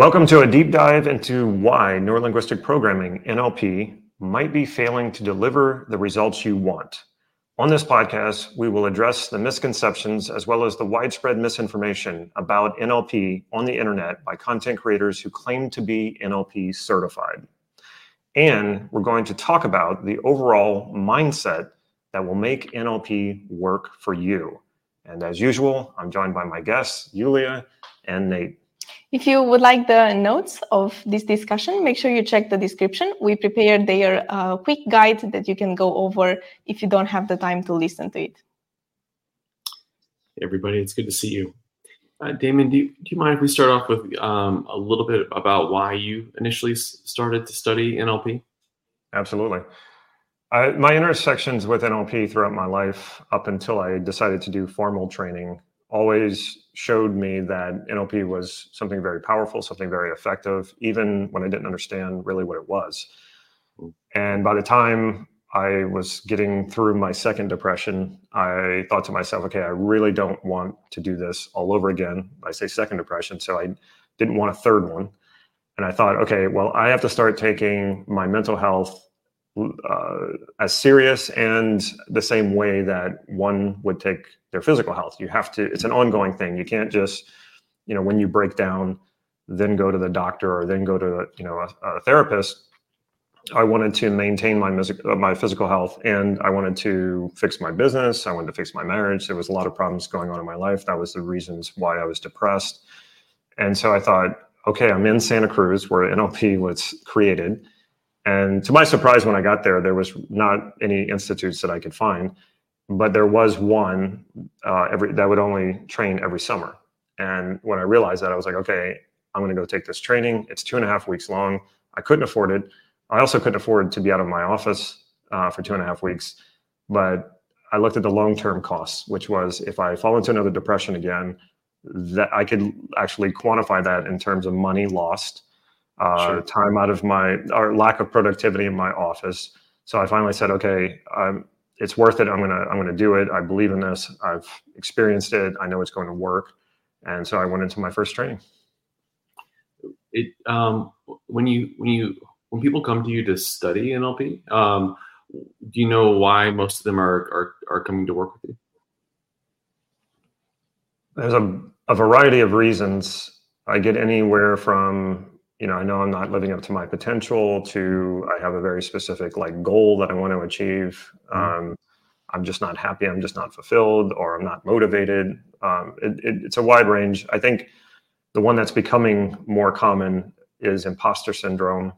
Welcome to a deep dive into why neurolinguistic programming, NLP, might be failing to deliver the results you want. On this podcast, we will address the misconceptions as well as the widespread misinformation about NLP on the internet by content creators who claim to be NLP certified. And we're going to talk about the overall mindset that will make NLP work for you. And as usual, I'm joined by my guests, Yulia and Nate. If you would like the notes of this discussion, make sure you check the description. We prepared their uh, quick guide that you can go over if you don't have the time to listen to it. Hey everybody, it's good to see you. Uh, Damon, do you, do you mind if we start off with um, a little bit about why you initially started to study NLP? Absolutely. I, my intersections with NLP throughout my life, up until I decided to do formal training, always showed me that NLP was something very powerful, something very effective, even when I didn't understand really what it was. Hmm. And by the time I was getting through my second depression, I thought to myself, okay, I really don't want to do this all over again. I say second depression, so I didn't want a third one. And I thought, okay, well, I have to start taking my mental health uh, as serious and the same way that one would take their physical health. You have to, it's an ongoing thing. You can't just, you know, when you break down, then go to the doctor or then go to, you know, a, a therapist. I wanted to maintain my uh, my physical health, and I wanted to fix my business. I wanted to fix my marriage. There was a lot of problems going on in my life. That was the reasons why I was depressed. And so I thought, okay, I'm in Santa Cruz where NLP was created and to my surprise, when I got there, there was not any institutes that I could find, but there was one uh, every that would only train every summer. And when I realized that, I was like, okay, I'm going to go take this training. It's two and a half weeks long. I couldn't afford it. I also couldn't afford to be out of my office uh, for two and a half weeks. But I looked at the long term costs, which was if I fall into another depression again, that I could actually quantify that in terms of money lost uh, sure. time out of my or lack of productivity in my office. So I finally said, okay, um, it's worth it. I'm gonna I'm gonna do it. I believe in this. I've experienced it. I know it's going to work. And so I went into my first training. It um, when you when you when people come to you to study NLP, um, do you know why most of them are are, are coming to work with you? There's a, a variety of reasons. I get anywhere from you know, I know I'm not living up to my potential to I have a very specific like goal that I want to achieve. Mm-hmm. Um, I'm just not happy. I'm just not fulfilled or I'm not motivated. Um, it, it, it's a wide range. I think the one that's becoming more common is imposter syndrome.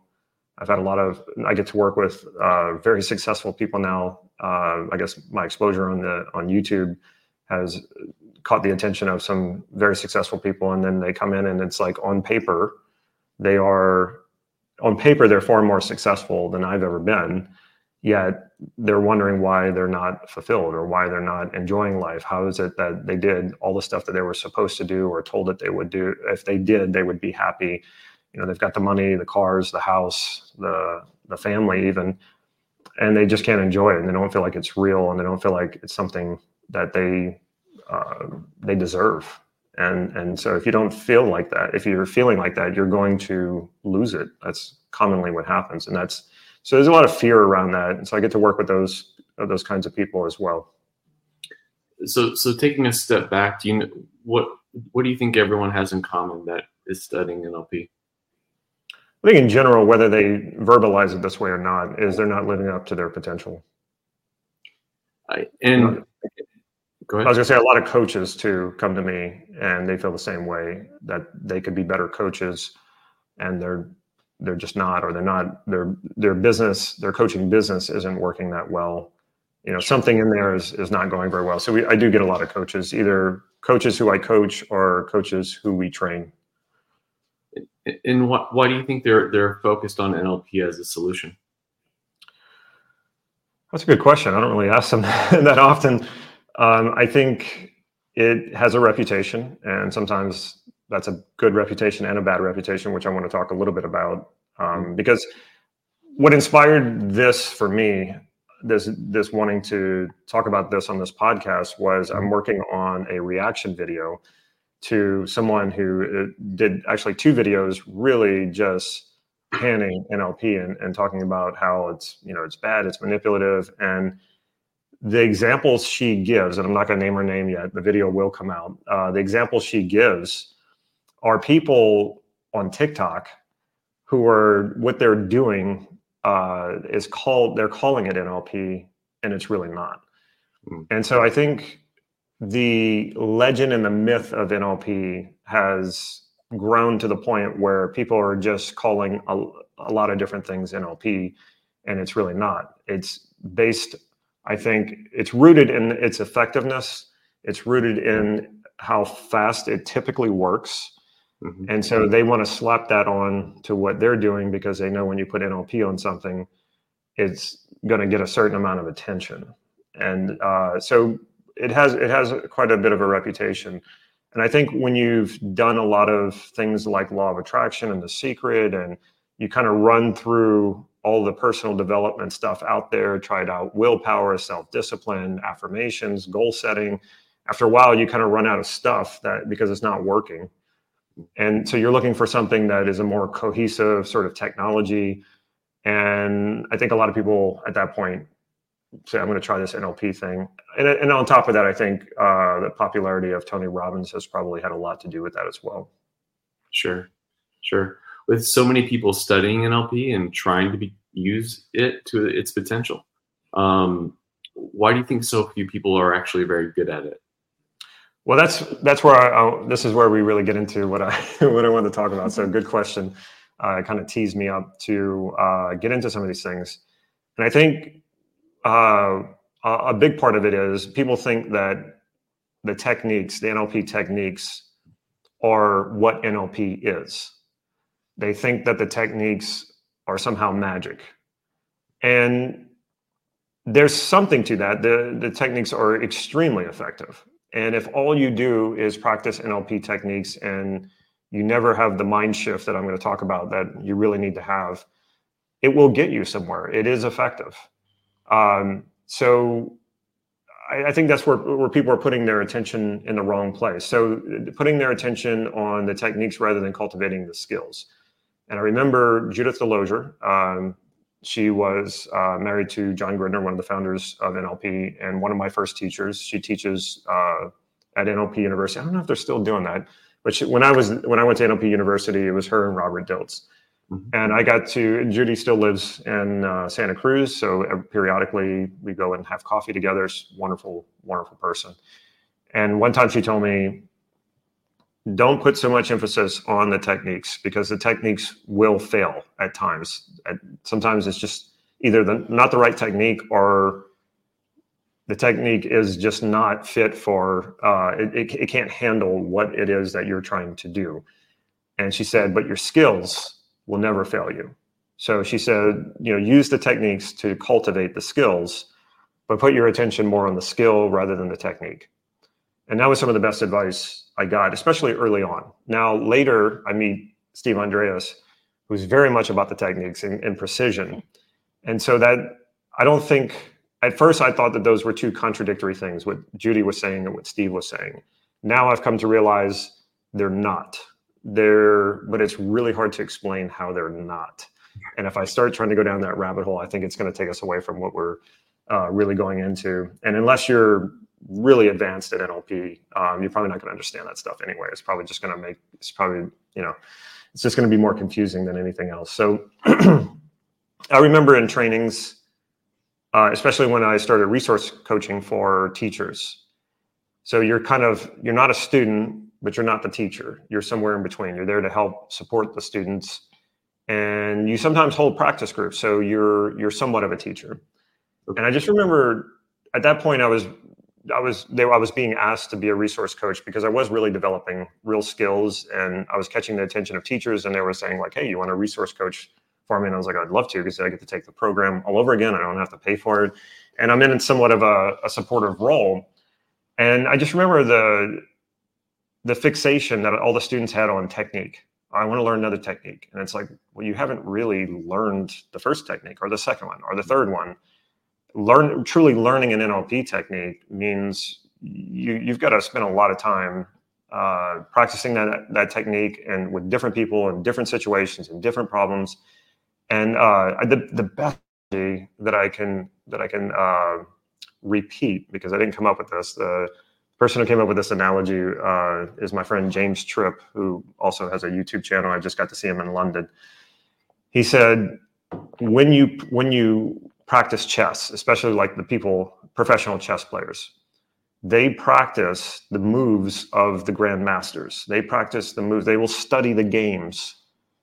I've had a lot of, I get to work with uh, very successful people now. Uh, I guess my exposure on the, on YouTube has caught the attention of some very successful people. And then they come in and it's like on paper, they are on paper they're far more successful than I've ever been. Yet they're wondering why they're not fulfilled or why they're not enjoying life. How is it that they did all the stuff that they were supposed to do or told that they would do? If they did, they would be happy. You know, they've got the money, the cars, the house, the the family, even, and they just can't enjoy it. And they don't feel like it's real, and they don't feel like it's something that they uh, they deserve and and so if you don't feel like that if you're feeling like that you're going to lose it. That's commonly what happens. And that's so there's a lot of fear around that. And so i get to work with those uh, those kinds of people as well. So so taking a step back do you know, what what do you think everyone has in common that is studying nlp i think in general whether they verbalize it this way or not is they're not living up to their potential. I, and Go ahead. I was gonna say a lot of coaches too come to me and they feel the same way that they could be better coaches and they're they're just not or they're not their their business their coaching business isn't working that well. You know something in there is is not going very well. So we, i do get a lot of coaches either coaches who i coach or coaches who we train. And what, why do you think they're they're focused on nlp as a solution? That's a good question. I don't really ask them that often um, I think it has a reputation, and sometimes that's a good reputation and a bad reputation, which I want to talk a little bit about. Um, because what inspired this for me, this this wanting to talk about this on this podcast, was I'm working on a reaction video to someone who uh, did actually two videos really just panning NLP and, and talking about how it's you know it's bad, it's manipulative, and the examples she gives, and I'm not going to name her name yet. The video will come out. Uh, the examples she gives are people on TikTok who are what they're doing uh, is called they're calling it NLP, and it's really not. Mm. And so I think the legend and the myth of NLP has grown to the point where people are just calling a, a lot of different things NLP, and it's really not. It's based, I think, it's rooted in its effectiveness. It's rooted in how fast it typically works. Mm-hmm. And so they want to slap that on to what they're doing because they know when you put NLP on something, it's going to get a certain amount of attention. And uh, so it has it has quite a bit of a reputation. And I think when you've done a lot of things like law of attraction and the secret, and you kind of run through all the personal development stuff out there, tried out willpower, self discipline, affirmations, goal setting. After a while, you kind of run out of stuff that because it's not working. And so you're looking for something that is a more cohesive sort of technology. And I think a lot of people at that point say, I'm going to try this NLP thing. And, and on top of that, I think uh, the popularity of Tony Robbins has probably had a lot to do with that as well. Sure, sure. With so many people studying NLP and trying to be, use it to its potential, um, why do you think so few people are actually very good at it? Well, that's that's where I, I, this is where we really get into what I what I wanted to talk about. So, good question. Uh, it kind of teased me up to uh, get into some of these things, and I think uh, a big part of it is people think that the techniques, the NLP techniques, are what NLP is. They think that the techniques are somehow magic. And there's something to that. The, the techniques are extremely effective. And if all you do is practice NLP techniques and you never have the mind shift that I'm going to talk about that you really need to have, it will get you somewhere. It is effective. Um, so I, I, think that's where, where people are putting their attention in the wrong place. So putting their attention on the techniques rather than cultivating the skills. And I remember Judith DeLozier. Um, she was uh, married to John Grinder, one of the founders of NLP, and one of my first teachers. She teaches uh, at NLP University. I don't know if they're still doing that, but she, when I was when I went to NLP University, it was her and Robert Dilts. Mm-hmm. And I got to, Judy still lives in uh, Santa Cruz. So periodically we go and have coffee together. She's wonderful, wonderful person. And one time she told me, don't put so much emphasis on the techniques because the techniques will fail at times. Sometimes it's just either the, not the right technique or the technique is just not fit for uh, it, it, it can't handle what it is that you're trying to do and she said but your skills will never fail you. So she said, you know, use the techniques to cultivate the skills, but put your attention more on the skill rather than the technique. And that was some of the best advice I got, especially early on. Now, later, I meet Steve Andreas, who's very much about the techniques and, and precision. And so that I don't think, at first, I thought that those were two contradictory things, what Judy was saying and what Steve was saying. Now I've come to realize they're not they're but it's really hard to explain how they're not and if i start trying to go down that rabbit hole i think it's going to take us away from what we're uh, really going into and unless you're really advanced at nlp um, you're probably not going to understand that stuff anyway it's probably just going to make it's probably you know it's just going to be more confusing than anything else so i remember in trainings uh, especially when i started resource coaching for teachers so you're kind of you're not a student but you're not the teacher. You're somewhere in between. You're there to help support the students, and you sometimes hold practice groups. So you're you're somewhat of a teacher. And I just remember at that point I was I was there I was being asked to be a resource coach because I was really developing real skills and I was catching the attention of teachers and they were saying like, "Hey, you want a resource coach for me?" And I was like, "I'd love to because I get to take the program all over again. I don't have to pay for it." And I'm in somewhat of a, a supportive role. And I just remember the the fixation that all the students had on technique. I want to learn another technique. And it's like, well, you haven't really learned the first technique or the second one or the third one. Learn truly learning an NLP technique means you, you've got to spend a lot of time uh, practicing that that technique and with different people in different situations and different problems. And uh, the the best that I can that I can uh, repeat because I didn't come up with this. The person who came up with this analogy uh, is my friend James Tripp, who also has a YouTube channel. I just got to see him in London. He said, when you when you practice chess, especially like the people professional chess players, they practice the moves of the grandmasters. They practice the moves. They will study the games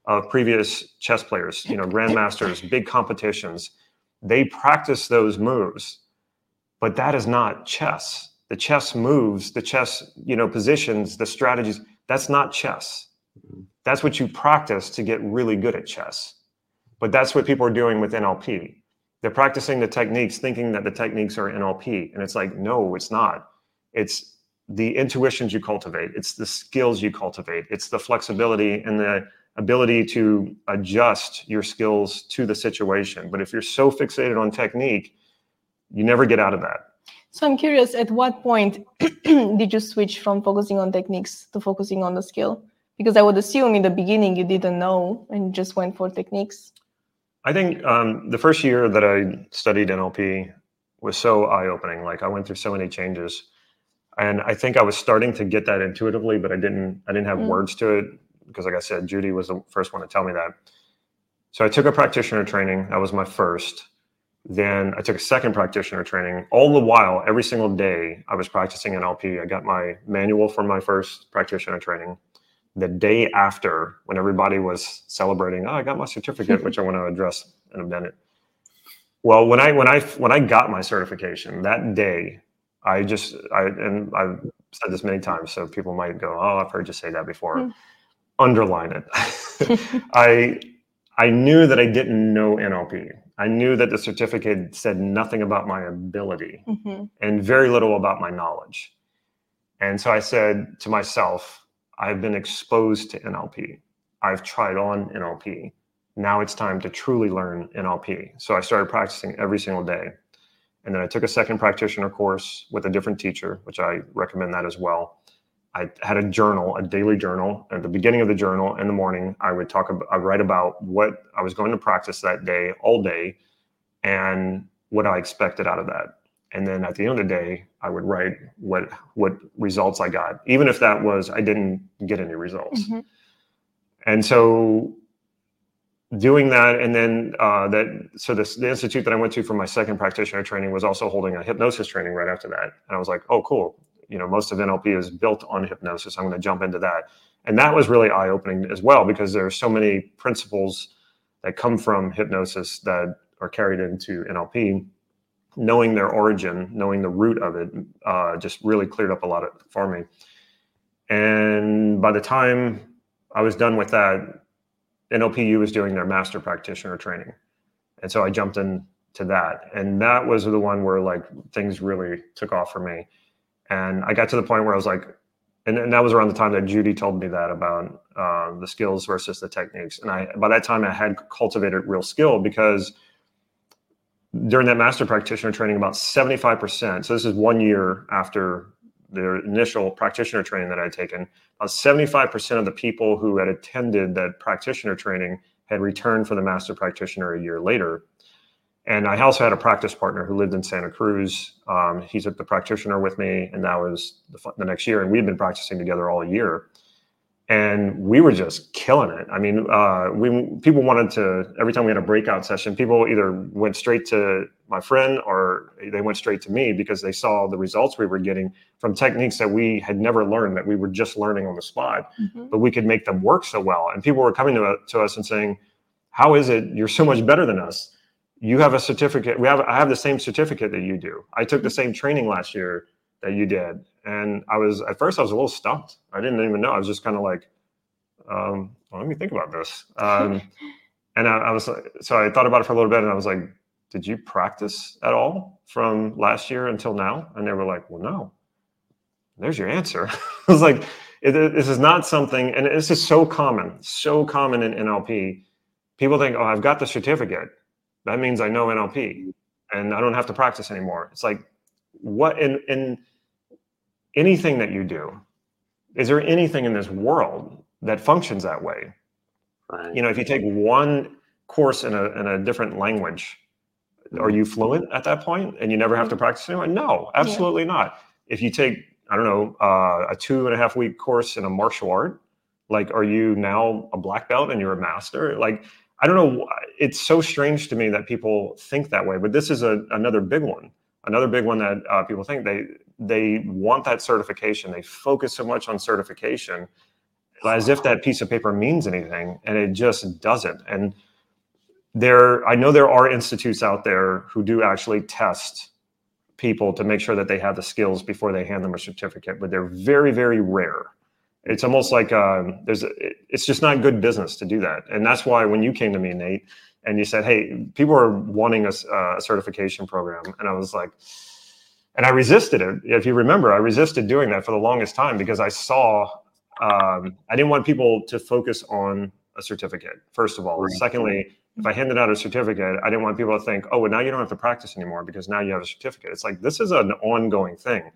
of previous chess players, you know, grandmasters, big competitions. They practice those moves, but that is not chess. The chess moves, the chess, you know, positions, the strategies. That's not chess. Mm-hmm. That's what you practice to get really good at chess. But that's what people are doing with NLP. They're practicing the techniques thinking that the techniques are NLP. And it's like, no, it's not. It's the intuitions you cultivate, it's the skills you cultivate, it's the flexibility and the ability to adjust your skills to the situation. But if you're so fixated on technique, you never get out of that. So I'm curious, at what point did you switch from focusing on techniques to focusing on the skill? Because I would assume in the beginning you didn't know and just went for techniques. I think um, the first year that I studied NLP was so eye opening. Like I went through so many changes, and I think I was starting to get that intuitively, but I didn't. I didn't have mm. words to it because, like I said, Judy was the first one to tell me that. So I took a practitioner training. That was my first. Then I took a second practitioner training. All the while, every single day, I was practicing NLP. I got my manual from my first practitioner training the day after when everybody was celebrating oh i got my certificate which i want to address in a minute. Well when i when i when i got my certification that day i just i and i've said this many times so people might go oh i've heard you say that before. Mm. underline it. I i knew that i didn't know nlp i knew that the certificate said nothing about my ability mm-hmm. and very little about my knowledge. And so i said to myself I've been exposed to NLP. I've tried on NLP. Now it's time to truly learn NLP. So I started practicing every single day. And then I took a second practitioner course with a different teacher, which I recommend that as well. I had a journal, a daily journal. At the beginning of the journal in the morning, I would talk about, I write about what I was going to practice that day, all day, and what I expected out of that and then at the end of the day i would write what what results i got even if that was i didn't get any results. Mm-hmm. and so doing that and then uh, that so this the institute that i went to for my second practitioner training was also holding a hypnosis training right after that. And i was like oh cool. You know most of nlp is built on hypnosis. I'm going to jump into that. And that was really eye-opening as well because there are so many principles that come from hypnosis that are carried into nlp knowing their origin, knowing the root of it, uh, just really cleared up a lot of, for me. And by the time I was done with that, NLPU was doing their master practitioner training, and so I jumped into that, and that was the one where like things really took off for me, and I got to the point where I was like, and, and that was around the time that Judy told me that about uh, the skills versus the techniques, and I by that time I had cultivated real skill because during that master practitioner training, about 75%, so this is one year after the initial practitioner training that I had taken, about 75% of the people who had attended that practitioner training had returned for the master practitioner a year later. And I also had a practice partner who lived in Santa Cruz. Um, he's at the practitioner with me, and that was the, the next year. And we'd been practicing together all year and we were just killing it. I mean, uh, we people wanted to every time we had a breakout session, people either went straight to my friend or they went straight to me because they saw the results we were getting from techniques that we had never learned that we were just learning on the spot, mm-hmm. but we could make them work so well. And people were coming to, to us and saying, "How is it you're so much better than us? You have a certificate. We have I have the same certificate that you do. I took the same training last year." That you did. And I was at first I was a little stumped. I didn't even know. I was just kind of like, um, well, let me think about this. Um, and I, I, was so I thought about it for a little bit, and I was like, did you practice at all from last year until now? And they were like, well, no. There's your answer. I was like, it, it, this is not something, and this is so common, so common in NLP. People think, oh, I've got the certificate. That means I know NLP, and I don't have to practice anymore. It's like, what in in anything that you do, is there anything in this world that functions that way? Right. You know, if you take one course in a in a different language, are you fluent at that point and you never have to practice anymore? No, absolutely yeah. not. If you take, I don't know, uh, a two and a half week course in a martial art, like, are you now a black belt and you're a master? Like, I don't know. It's so strange to me that people think that way, but this is a, another big one. Another big one that uh, people think they they want that certification. They focus so much on certification as if that piece of paper means anything, and it just doesn't. And there, I know there are institutes out there who do actually test people to make sure that they have the skills before they hand them a certificate, but they're very, very rare. It's almost like um, there's, a, it's just not good business to do that, and that's why when you came to me, Nate, and you said, "Hey, people are wanting a, a certification program," and I was like, and I resisted it. If you remember, I resisted doing that for the longest time because I saw um, I didn't want people to focus on a certificate. First of all, right. secondly, if I handed out a certificate, I didn't want people to think, "Oh, well, now you don't have to practice anymore because now you have a certificate." It's like this is an ongoing thing,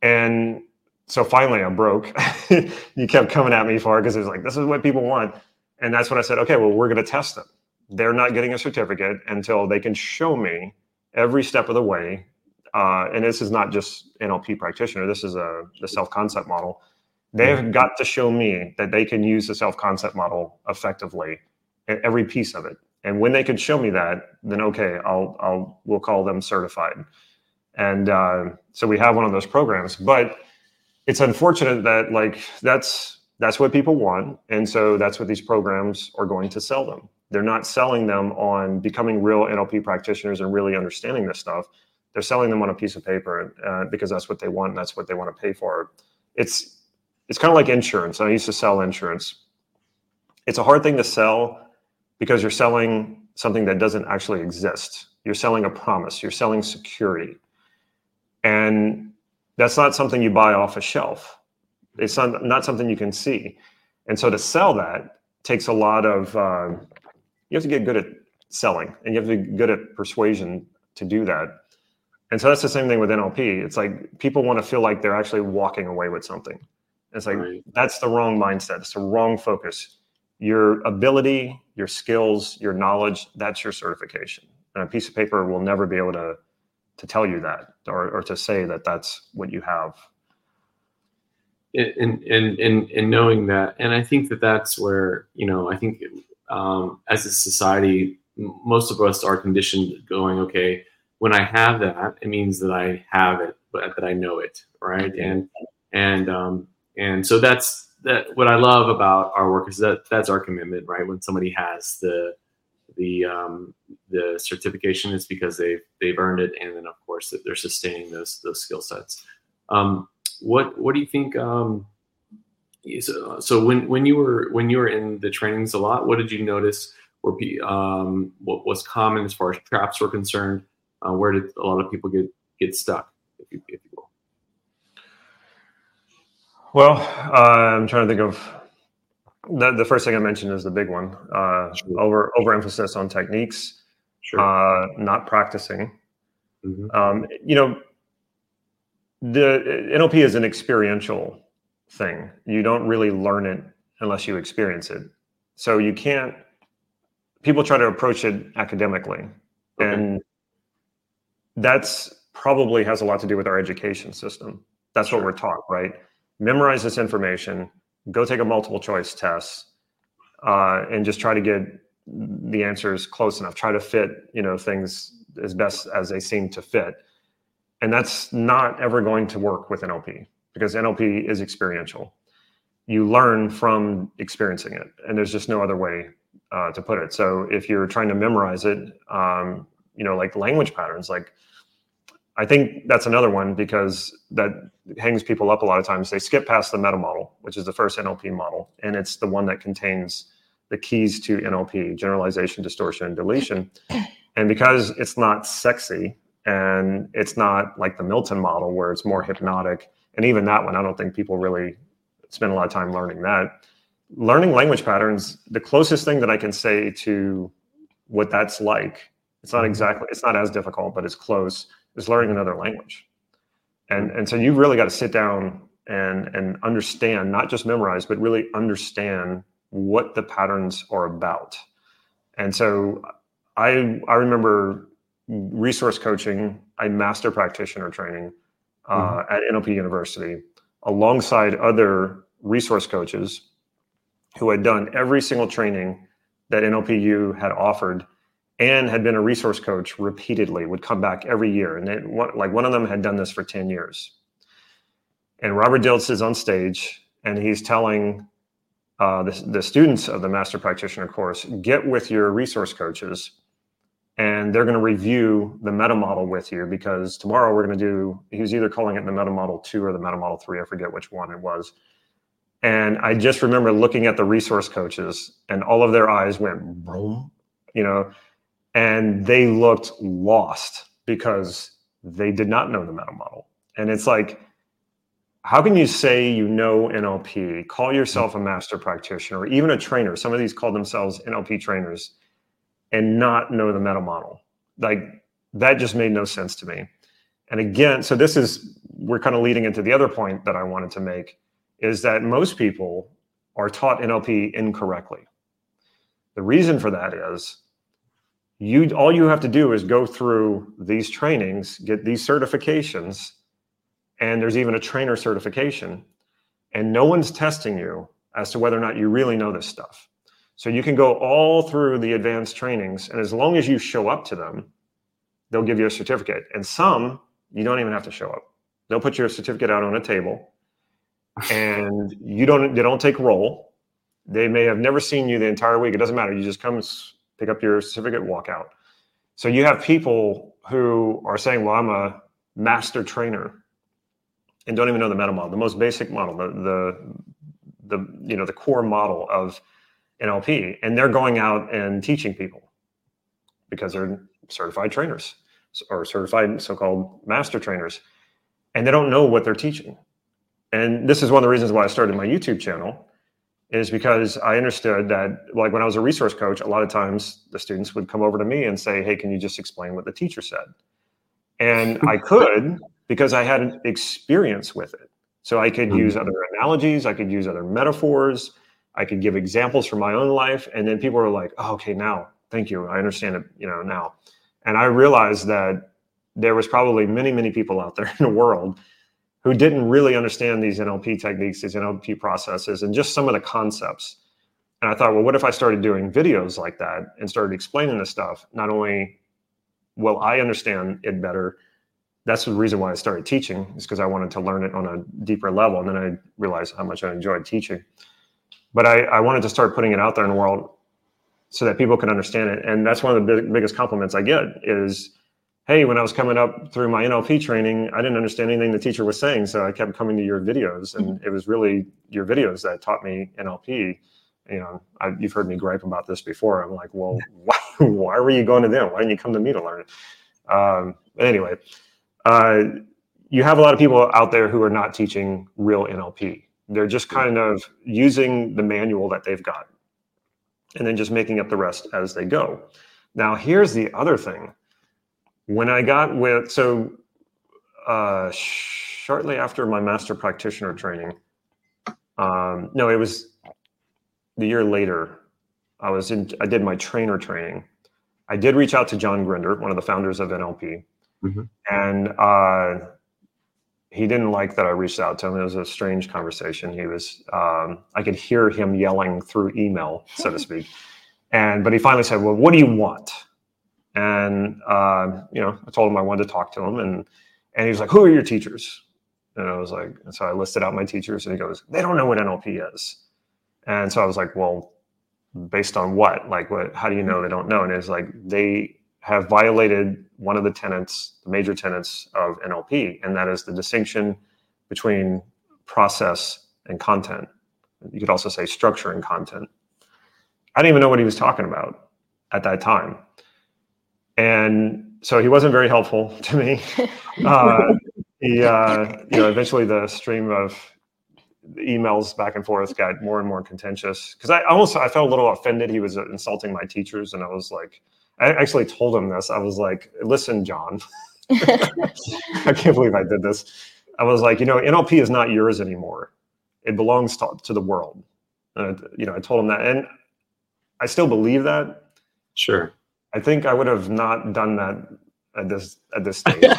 and so finally, I broke. you kept coming at me for it because it was like, "This is what people want," and that's when I said, "Okay, well, we're going to test them. They're not getting a certificate until they can show me every step of the way." Uh, and this is not just NLP practitioner. This is a the self concept model They've got to show me that they can use the self concept model effectively, every piece of it. And when they can show me that, then okay, I'll I'll we'll call them certified. And uh, so we have one of those programs, but it's unfortunate that like that's that's what people want, and so that's what these programs are going to sell them. They're not selling them on becoming real NLP practitioners and really understanding this stuff. They're selling them on a piece of paper uh, because that's what they want and that's what they want to pay for. It's it's kind of like insurance. I used to sell insurance. It's a hard thing to sell because you're selling something that doesn't actually exist. You're selling a promise, you're selling security. And that's not something you buy off a shelf. It's not, not something you can see. And so to sell that takes a lot of, uh, you have to get good at selling and you have to be good at persuasion to do that. And so that's the same thing with NLP. It's like people want to feel like they're actually walking away with something. It's like right. that's the wrong mindset. It's the wrong focus. Your ability, your skills, your knowledge, that's your certification. And a piece of paper will never be able to to tell you that or, or to say that that's what you have. And, and, and, and knowing that, and I think that that's where, you know, I think um, as a society, most of us are conditioned going, okay, when I have that, it means that I have it, but that I know it, right? And and um, and so that's that what I love about our work is that that's our commitment, right? When somebody has the the um, the certification, it's because they've they've earned it, and then of course that they're sustaining those those skill sets. Um, what what do you think? Um, so, so when when you were when you were in the trainings a lot, what did you notice? Were um, what was common as far as traps were concerned? Uh, where did a lot of people get get stuck? If you, if you well, uh, I'm trying to think of the, the first thing I mentioned is the big one. Uh, sure. Over overemphasis on techniques, sure. uh, not practicing. Mm-hmm. Um, you know, the NLP is an experiential thing. You don't really learn it unless you experience it. So you can't. People try to approach it academically, okay. and that's probably has a lot to do with our education system. That's sure. what we're taught, right? memorize this information, go take a multiple choice test, uh, and just try to get the answers close enough. Try to fit, you know, things as best as they seem to fit. And that's not ever going to work with an NLP because NLP is experiential. You learn from experiencing it, and there's just no other way uh, to put it. So if you're trying to memorize it, um, you know, like language patterns, like I think that's another one because that hangs people up a lot of times. They skip past the meta model, which is the first NLP model, and it's the one that contains the keys to NLP generalization, distortion, and deletion. And because it's not sexy and it's not like the Milton model where it's more hypnotic, and even that one, I don't think people really spend a lot of time learning that. Learning language patterns, the closest thing that I can say to what that's like, it's not mm-hmm. exactly, it's not as difficult, but it's close is learning another language. And, and so you've really got to sit down and and understand not just memorize but really understand what the patterns are about and so i i remember resource coaching a master practitioner training uh, mm-hmm. at nlp university alongside other resource coaches who had done every single training that nlpu had offered and had been a resource coach repeatedly would come back every year and it, like one of them had done this for 10 years and robert dilts is on stage and he's telling uh, the, the students of the master practitioner course get with your resource coaches and they're going to review the meta model with you because tomorrow we're going to do he was either calling it the meta model 2 or the meta model 3 i forget which one it was and i just remember looking at the resource coaches and all of their eyes went boom you know and they looked lost because they did not know the meta model. And it's like, how can you say you know NLP, call yourself a master practitioner, or even a trainer? Some of these call themselves NLP trainers and not know the meta model. Like that just made no sense to me. And again, so this is, we're kind of leading into the other point that I wanted to make is that most people are taught NLP incorrectly. The reason for that is you all you have to do is go through these trainings get these certifications and there's even a trainer certification and no one's testing you as to whether or not you really know this stuff so you can go all through the advanced trainings and as long as you show up to them they'll give you a certificate. And some you don't even have to show up. They'll put your certificate out on a table and you don't they don't take roll. They may have never seen you the entire week. It doesn't matter. You just come pick up your certificate, walk out. So you have people who are saying, "Well, I'm a master trainer," and don't even know the meta model, the most basic model, the the the you know the core model of NLP, and they're going out and teaching people because they're certified trainers or certified so-called master trainers, and they don't know what they're teaching. And this is one of the reasons why I started my YouTube channel is because I understood that, like when I was a resource coach, a lot of times the students would come over to me and say, Hey, can you just explain what the teacher said? And I could because I had an experience with it. So I could mm-hmm. use other analogies, I could use other metaphors, I could give examples from my own life. And then people were like, oh, okay, now, thank you. I understand it, you know, now. And I realized that there was probably many, many people out there in the world who didn't really understand these NLP techniques, these NLP processes, and just some of the concepts. And I thought, well, what if I started doing videos like that and started explaining this stuff? Not only will I understand it better, that's the reason why I started teaching, is because I wanted to learn it on a deeper level. And then I realized how much I enjoyed teaching. But I, I wanted to start putting it out there in the world so that people can understand it. And that's one of the big, biggest compliments I get is hey, when I was coming up through my NLP training, I didn't understand anything the teacher was saying. So I kept coming to your videos, and mm-hmm. it was really your videos that taught me NLP. You know, I, you've heard me gripe about this before. I'm like, well, why, why were you going to them? Why didn't you come to me to learn it? Um, anyway, uh, you have a lot of people out there who are not teaching real NLP. They're just kind of using the manual that they've got and then just making up the rest as they go. Now, here's the other thing when I got with so uh, shortly after my master practitioner training, um, no, it was the year later. I was in. I did my trainer training. I did reach out to John Grinder, one of the founders of NLP, mm-hmm. and uh, he didn't like that I reached out to him. It was a strange conversation. He was. Um, I could hear him yelling through email, so to speak. And but he finally said, "Well, what do you want?" And uh, you know, I told him I wanted to talk to him, and and he was like, "Who are your teachers?" And I was like, and so I listed out my teachers, and he goes, "They don't know what NLP is." And so I was like, "Well, based on what? Like, what? How do you know they don't know?" And it's like they have violated one of the tenets, the major tenets of NLP, and that is the distinction between process and content. You could also say structure and content. I didn't even know what he was talking about at that time and so he wasn't very helpful to me. Uh, he, uh, you know, eventually the stream of emails back and forth got more and more contentious because I almost I felt a little offended. He was insulting my teachers, and I was like, I actually told him this. I was like, "Listen, John, I can't believe I did this." I was like, you know, NLP is not yours anymore. It belongs to, to the world. Uh, you know, I told him that, and I still believe that. Sure. I think I would have not done that at this at this stage. I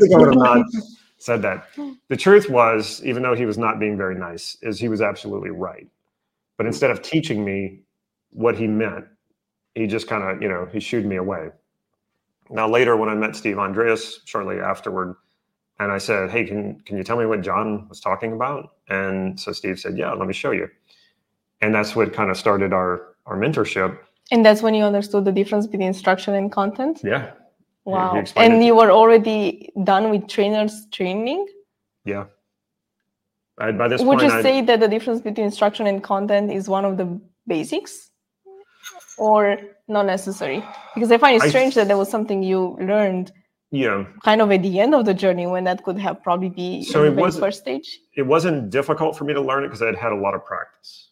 think I would have not said that. The truth was, even though he was not being very nice, is he was absolutely right. But instead of teaching me what he meant, he just kind of, you know, he shooed me away. Now later, when I met Steve Andreas shortly afterward, and I said, "Hey, can can you tell me what John was talking about?" And so Steve said, "Yeah, let me show you." And that's what kind of started our our mentorship. And that's when you understood the difference between instruction and content. Yeah. Wow. And it. you were already done with trainers training. Yeah. I, by this would point, you I'd, say that the difference between instruction and content is one of the basics, or not necessary? Because I find it strange I, that there was something you learned yeah. kind of at the end of the journey when that could have probably be so it was first stage. it wasn't difficult for me to learn it because i had had a lot of practice.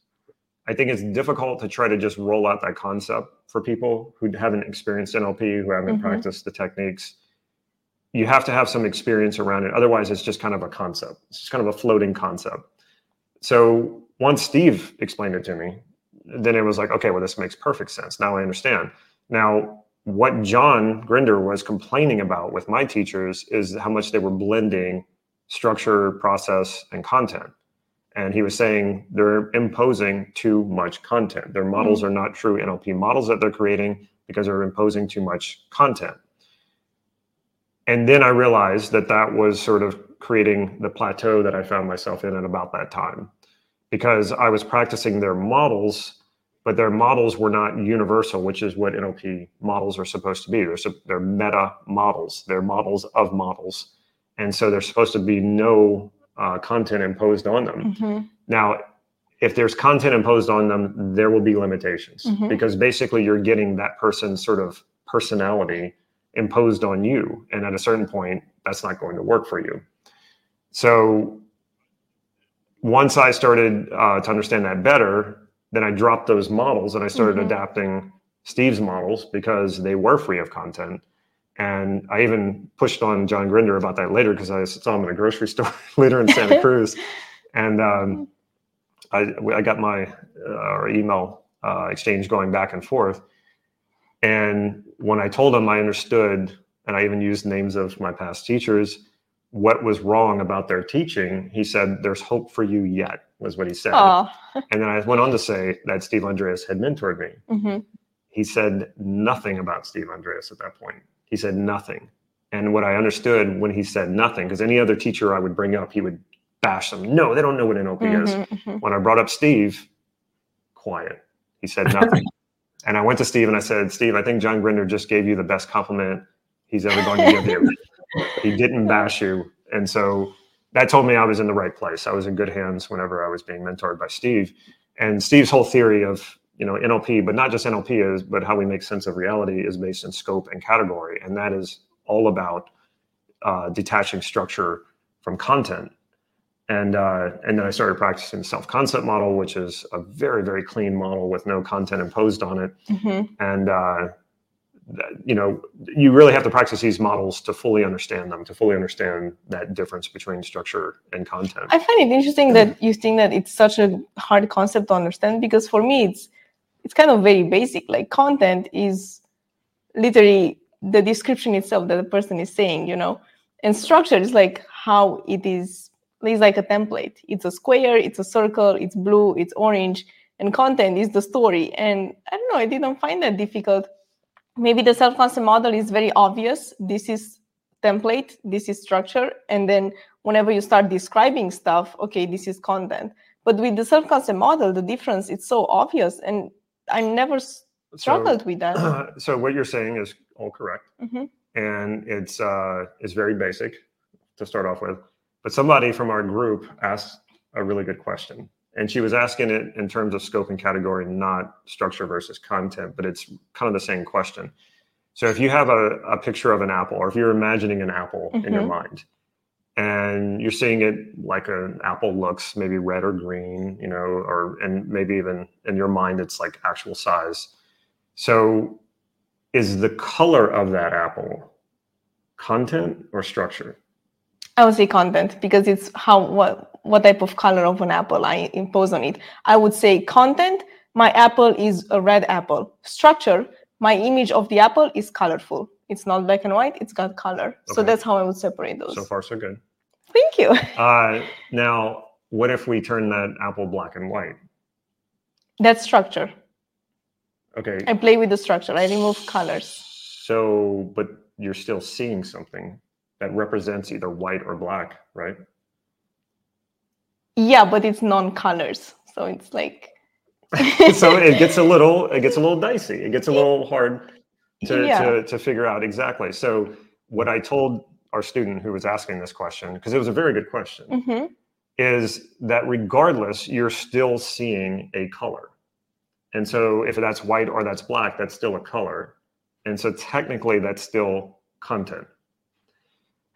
I think it's difficult to try to just roll out that concept for people who haven't experienced nlp who haven't mm-hmm. practiced the techniques. You have to have some experience around it. Otherwise it's just kind of a concept. It's just kind of a floating concept. So once steve explained it to me then it was like okay well this makes perfect sense now i understand now what John Grinder was complaining about with my teachers is how much they were blending structure, process, and content. And he was saying they're imposing too much content. Their models mm-hmm. are not true NLP models that they're creating because they're imposing too much content. And then I realized that that was sort of creating the plateau that I found myself in at about that time because I was practicing their models but their models were not universal, which is what NLP models are supposed to be. They're, they're meta models, they're models of models. And so there's supposed to be no uh, content imposed on them. Mm-hmm. Now, if there's content imposed on them, there will be limitations mm-hmm. because basically you're getting that person's sort of personality imposed on you. And at a certain point, that's not going to work for you. So once I started uh, to understand that better, then I dropped those models and I started mm-hmm. adapting Steve's models because they were free of content. And I even pushed on John Grinder about that later because I saw him in a grocery store later in Santa Cruz. And um, I, I got my uh, email uh, exchange going back and forth. And when I told him I understood, and I even used names of my past teachers, what was wrong about their teaching, he said, There's hope for you yet, was what he said. and then I went on to say that Steve Andreas had mentored me. Mm-hmm. He said nothing about Steve Andreas at that point. He said nothing. And what I understood when he said nothing, because any other teacher I would bring up, he would bash them. No, they don't know what NLP mm-hmm, is. Mm-hmm. When I brought up Steve, quiet. He said nothing. and I went to Steve and I said, Steve, I think John Grinder just gave you the best compliment he's ever going to give you. he didn't bash you. And so that told me I was in the right place. I was in good hands whenever I was being mentored by Steve. And Steve's whole theory of you know NLP, but not just NLP is, but how we make sense of reality is based in scope and category, and that is all about uh, detaching structure from content. And uh, and then I started practicing self concept model, which is a very very clean model with no content imposed on it. Mm-hmm. And uh, you know you really have to practice these models to fully understand them to fully understand that difference between structure and content. I find it interesting that you think that it's such a hard concept to understand because for me it's it's kind of very basic. Like content is literally the description itself that the person is saying you know? And structure is like how it is it's like a template. It's a square it's a circle it's blue it's orange and content is the story. And i don't know i didn't find that difficult maybe the self-concept model is very obvious. This is template this is structure and then whenever you start describing stuff okay this is content. But with the self-concept model the difference it's so obvious and i never struggled so, with that. so what you're saying is all correct. Mm-hmm. and it's uh it's very basic to start off with. But somebody from our group asked a really good question and she was asking it in terms of scope and category, not structure versus content, but it's kind of the same question. So if you have a, a picture of an apple, or if you're imagining an apple mm-hmm. in your mm-hmm. mind, and you're seeing it like an apple looks, maybe red or green, you know, or and maybe even in your mind it's like actual size. So is the color of that apple content or structure? I would say content because it's how what what type of color of an apple I impose on it. I would say content. My apple is a red apple. Structure. My image of the apple is colorful. It's not black and white. It's got color. So that's how I would separate those. So far, so good. Thank you. Uh, now, what if we turn that apple black and white? That's structure. Okay. I play with the structure. I remove colors. So, but you're still seeing something that represents either white or black, right? Yeah, but it's non-colors. So it's like so it gets a little, it gets a little dicey. It gets a little hard to, yeah. to, to figure out exactly. So, what I told our student who was asking this question, because it was a very good question, hmm is that regardless, you're still seeing a color. And so if that's white or that's black, that's still a color. And so technically, that's still content.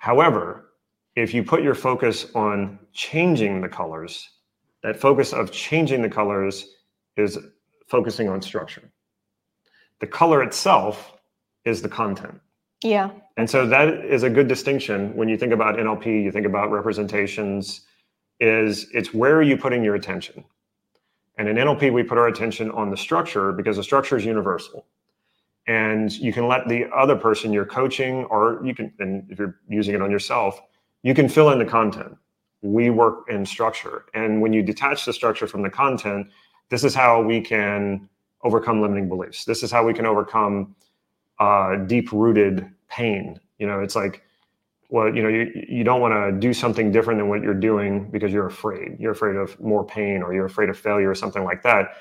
However, if you put your focus on changing the colors, that focus of changing the colors is focusing on structure. The color itself is the content. Yeah. And so that is a good distinction when you think about NLP, you think about representations, is it's where are you putting your attention? And in NLP, we put our attention on the structure because the structure is universal. And you can let the other person you're coaching, or you can, and if you're using it on yourself, you can fill in the content. We work in structure. And when you detach the structure from the content, this is how we can overcome limiting beliefs. This is how we can overcome uh, deep rooted pain. You know, it's like, well, you know, you, you don't want to do something different than what you're doing because you're afraid. You're afraid of more pain or you're afraid of failure or something like that.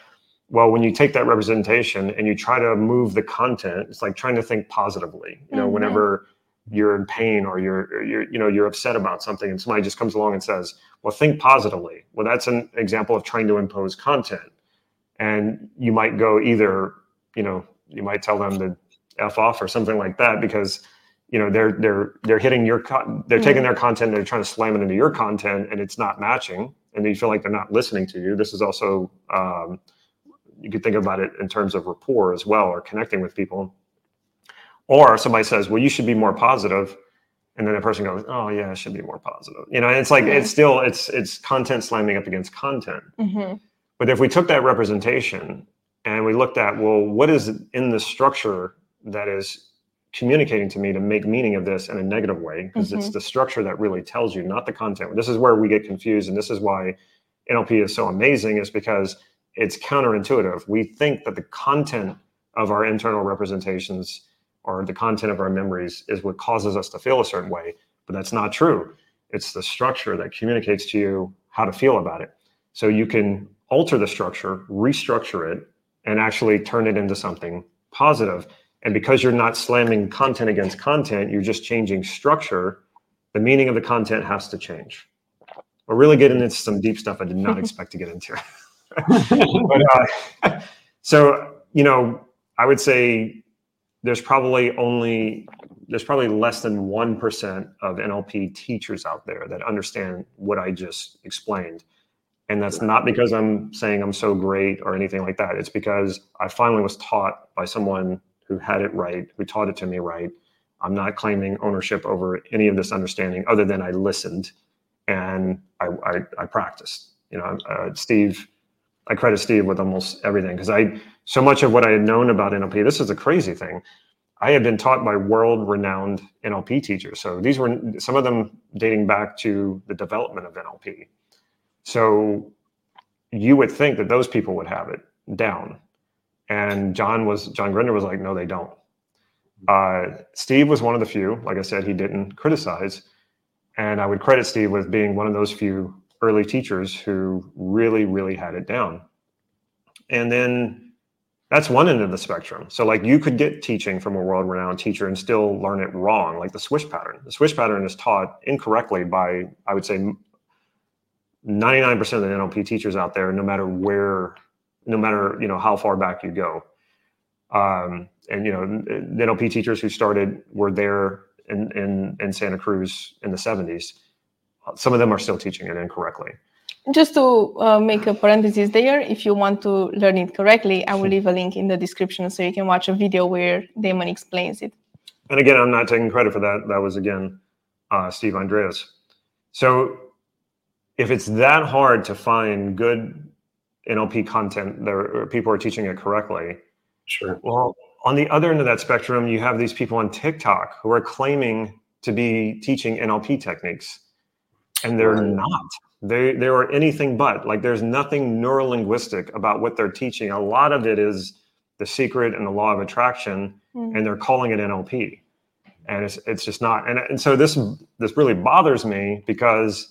Well, when you take that representation and you try to move the content, it's like trying to think positively. You know, Mhm. whenever you're in pain or you're, or you're, you know, you're upset about something and somebody just comes along and says, well, think positively. Well, that's an example of trying to impose content. And you might go either, you know, you might tell them to F off or something like that because you know they're they're they're hitting your con- they're taking their content they're trying to slam it into your content and it's not matching and you feel like they're not listening to you this is also um, you could think about it in terms of rapport as well or connecting with people or somebody says well you should be more positive and then the person goes oh yeah i should be more positive you know and it's like Mhm. it's still it's it's content slamming up against content hmm but if we took that representation and we looked at, well, what is in the structure that is communicating to me to make meaning of this in a negative way? Because it's the structure that really tells you, not the content. This is where we get confused. And this is why NLP is so amazing, is because it's counterintuitive. We think that the content of our internal representations or the content of our memories is what causes us to feel a certain way. But that's not true. It's the structure that communicates to you how to feel about it. So you can alter the structure, restructure it, and actually turn it into something positive. And because you're not slamming content against content, you're just changing structure, the meaning of the content has to change. We're really getting into some deep stuff I did not expect to get into. But uh, so, you know, I would say there's probably only there's probably less than 1% of NLP teachers out there that understand what I just explained. And that's not because I'm saying I'm so great or anything like that. It's because I finally was taught by someone who had it right, who taught it to me right. I'm not claiming ownership over any of this understanding other than I listened and I, I, I practiced. You know, uh, Steve, I credit Steve with almost everything because I, so much of what I had known about NLP, this is a crazy thing. I had been taught by world renowned NLP teachers. So these were some of them dating back to the development of NLP. So you would think that those people would have it down. And John was John Grinder was like, no, they don't. Uh, Steve was one of the few. Like I said, he didn't criticize, and I would credit Steve with being one of those few early teachers who really, really had it down. And then that's one end of the spectrum. So like you could get teaching from a world-renowned teacher and still learn it wrong, like the swish pattern. The swish pattern is taught incorrectly by, I would say, 99% of the NLP teachers out there, no matter where, no matter you know how far back you go. Um, and you know, NLP teachers who started were there in, in in Santa Cruz in the 70s. Some of them are still teaching it incorrectly. Just to uh, make a parenthesis there, if you want to learn it correctly, I will leave a link in the description so you can watch a video where Damon explains it. And again, I'm not taking credit for that. That was again uh, Steve Andreas. So if it's that hard to find good NLP content that people are teaching it correctly, sure. Well, on the other end of that spectrum, you have these people on TikTok who are claiming to be teaching NLP techniques, and they're right. not. They they are anything but. Like there's nothing neurolinguistic about what they're teaching. A lot of it is the secret and the law of attraction, mm. and they're calling it NLP, and it's it's just not. And and so this this really bothers me because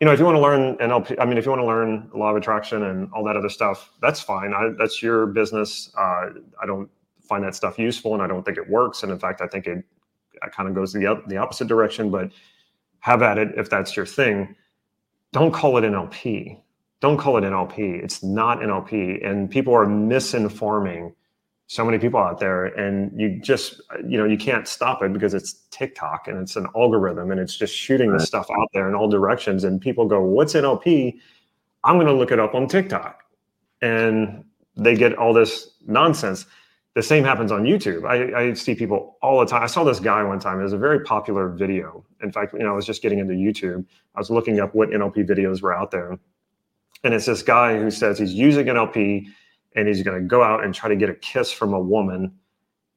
you know if you want to learn NLP, I mean if you want to learn law of attraction and all that other stuff, that's fine. I, that's your business. Uh, I don't find that stuff useful, and I don't think it works. And in fact, I think it, it kind of goes the the opposite direction. But have at it if that's your thing. Don't call it NLP. Don't call it NLP. It's not NLP, and people are misinforming so many people out there and you just you know you can't stop it because it's tiktok and it's an algorithm and it's just shooting the stuff out there in all directions and people go what's nlp i'm going to look it up on tiktok and they get all this nonsense the same happens on YouTube. I, I, see people all the time. I saw this guy one time. It was a very popular video. In fact, you know, I was just getting into YouTube. I was looking up what NLP videos were out there. And it's this guy who says he's using NLP and he's going to go out and try to get a kiss from a woman.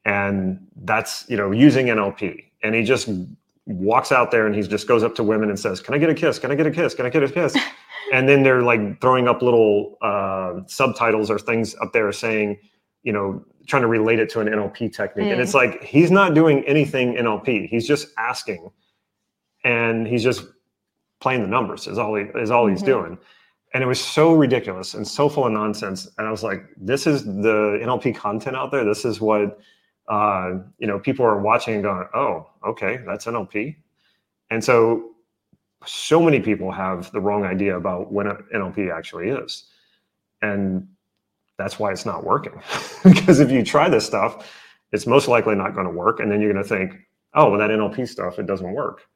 And that's, you know, using NLP. And he just walks out there and he just goes up to women and says, Can I get a kiss? Can I get a kiss? Can I get a kiss? and then they're like throwing up little uh, subtitles or things up there saying, you know, trying to relate it to an NLP technique. Mm. And it's like he's not doing anything NLP. He's just asking and he's just playing the numbers is all he is all mm-hmm. he's doing. And it was so ridiculous and so full of nonsense. And I was like, this is the NLP content out there. This is what uh, you know, people are watching and going, oh, okay, that's NLP. And so so many people have the wrong idea about what NLP actually is. And that's why it's not working. because if you try this stuff, it's most likely not going to work. And then you're going to think, oh, well, that NLP stuff, it doesn't work.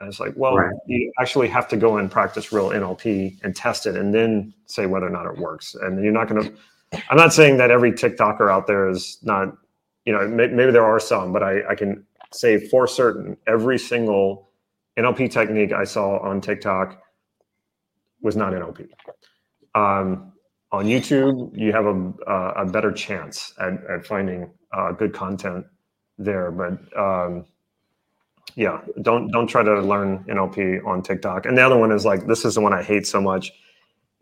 And it's like, well, right. you actually have to go and practice real NLP and test it and then say whether or not it works. And you're not going to, I'm not saying that every TikToker out there is not, you know, maybe there are some, but I, I can say for certain every single NLP technique I saw on TikTok was not NLP. Um, on YouTube, you have a, uh, a better chance at, at finding uh, good content there. But um, yeah, don't don't try to learn NLP on TikTok. And the other one is like this is the one I hate so much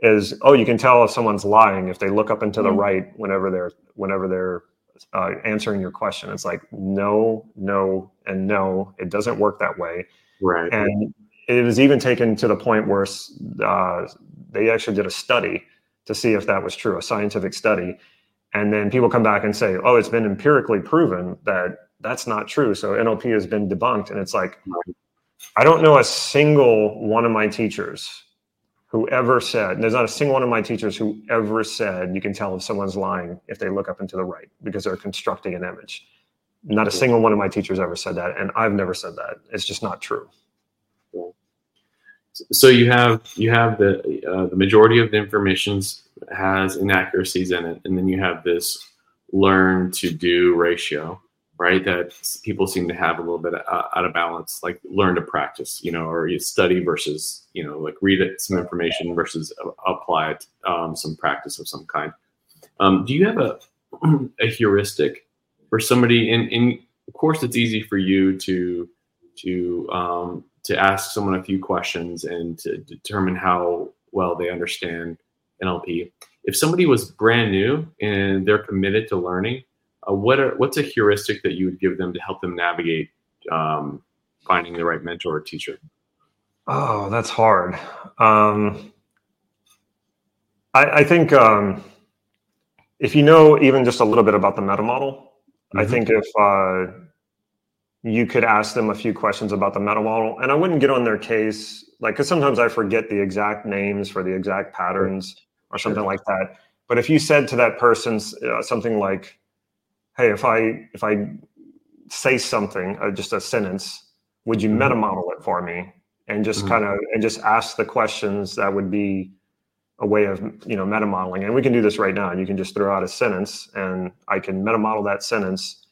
is oh you can tell if someone's lying if they look up into the mm-hmm. right whenever they're whenever they're uh, answering your question. It's like no, no, and no. It doesn't work that way. Right. And it was even taken to the point where uh, they actually did a study to see if that was true, a scientific study. And then people come back and say, oh, it's been empirically proven that that's not true. So NLP has been debunked. And it's like, I don't know a single one of my teachers who ever said, there's not a single one of my teachers who ever said you can tell if someone's lying if they look up into the right because they're constructing an image. Not a single one of my teachers ever said that. And I've never said that. It's just not true so you have you have the uh, the majority of the information has inaccuracies in it, and then you have this learn to do ratio, right? That people seem to have a little bit uh, out of balance, like learn to practice, you know, or you study versus you know, like read it some information versus apply it um, some practice of some kind. Um, do you have a a heuristic for somebody? In of course, it's easy for you to to um, to ask someone a few questions and to determine how well they understand NLP. If somebody was brand new and they're committed to learning, uh, what are, what's a heuristic that you would give them to help them navigate um, finding the right mentor or teacher? Oh, that's hard. Um, I, I, think um, if you know even just a little bit about the meta model, mm-hmm. I think if uh, you could ask them a few questions about the meta model and i wouldn't get on their case like because sometimes i forget the exact names for the exact patterns or something like that but if you said to that person uh, something like hey if i if i say something uh, just a sentence would you mm-hmm. meta model it for me and just mm-hmm. kind of and just ask the questions that would be a way of you know meta modeling and we can do this right now you can just throw out a sentence and i can meta model that sentence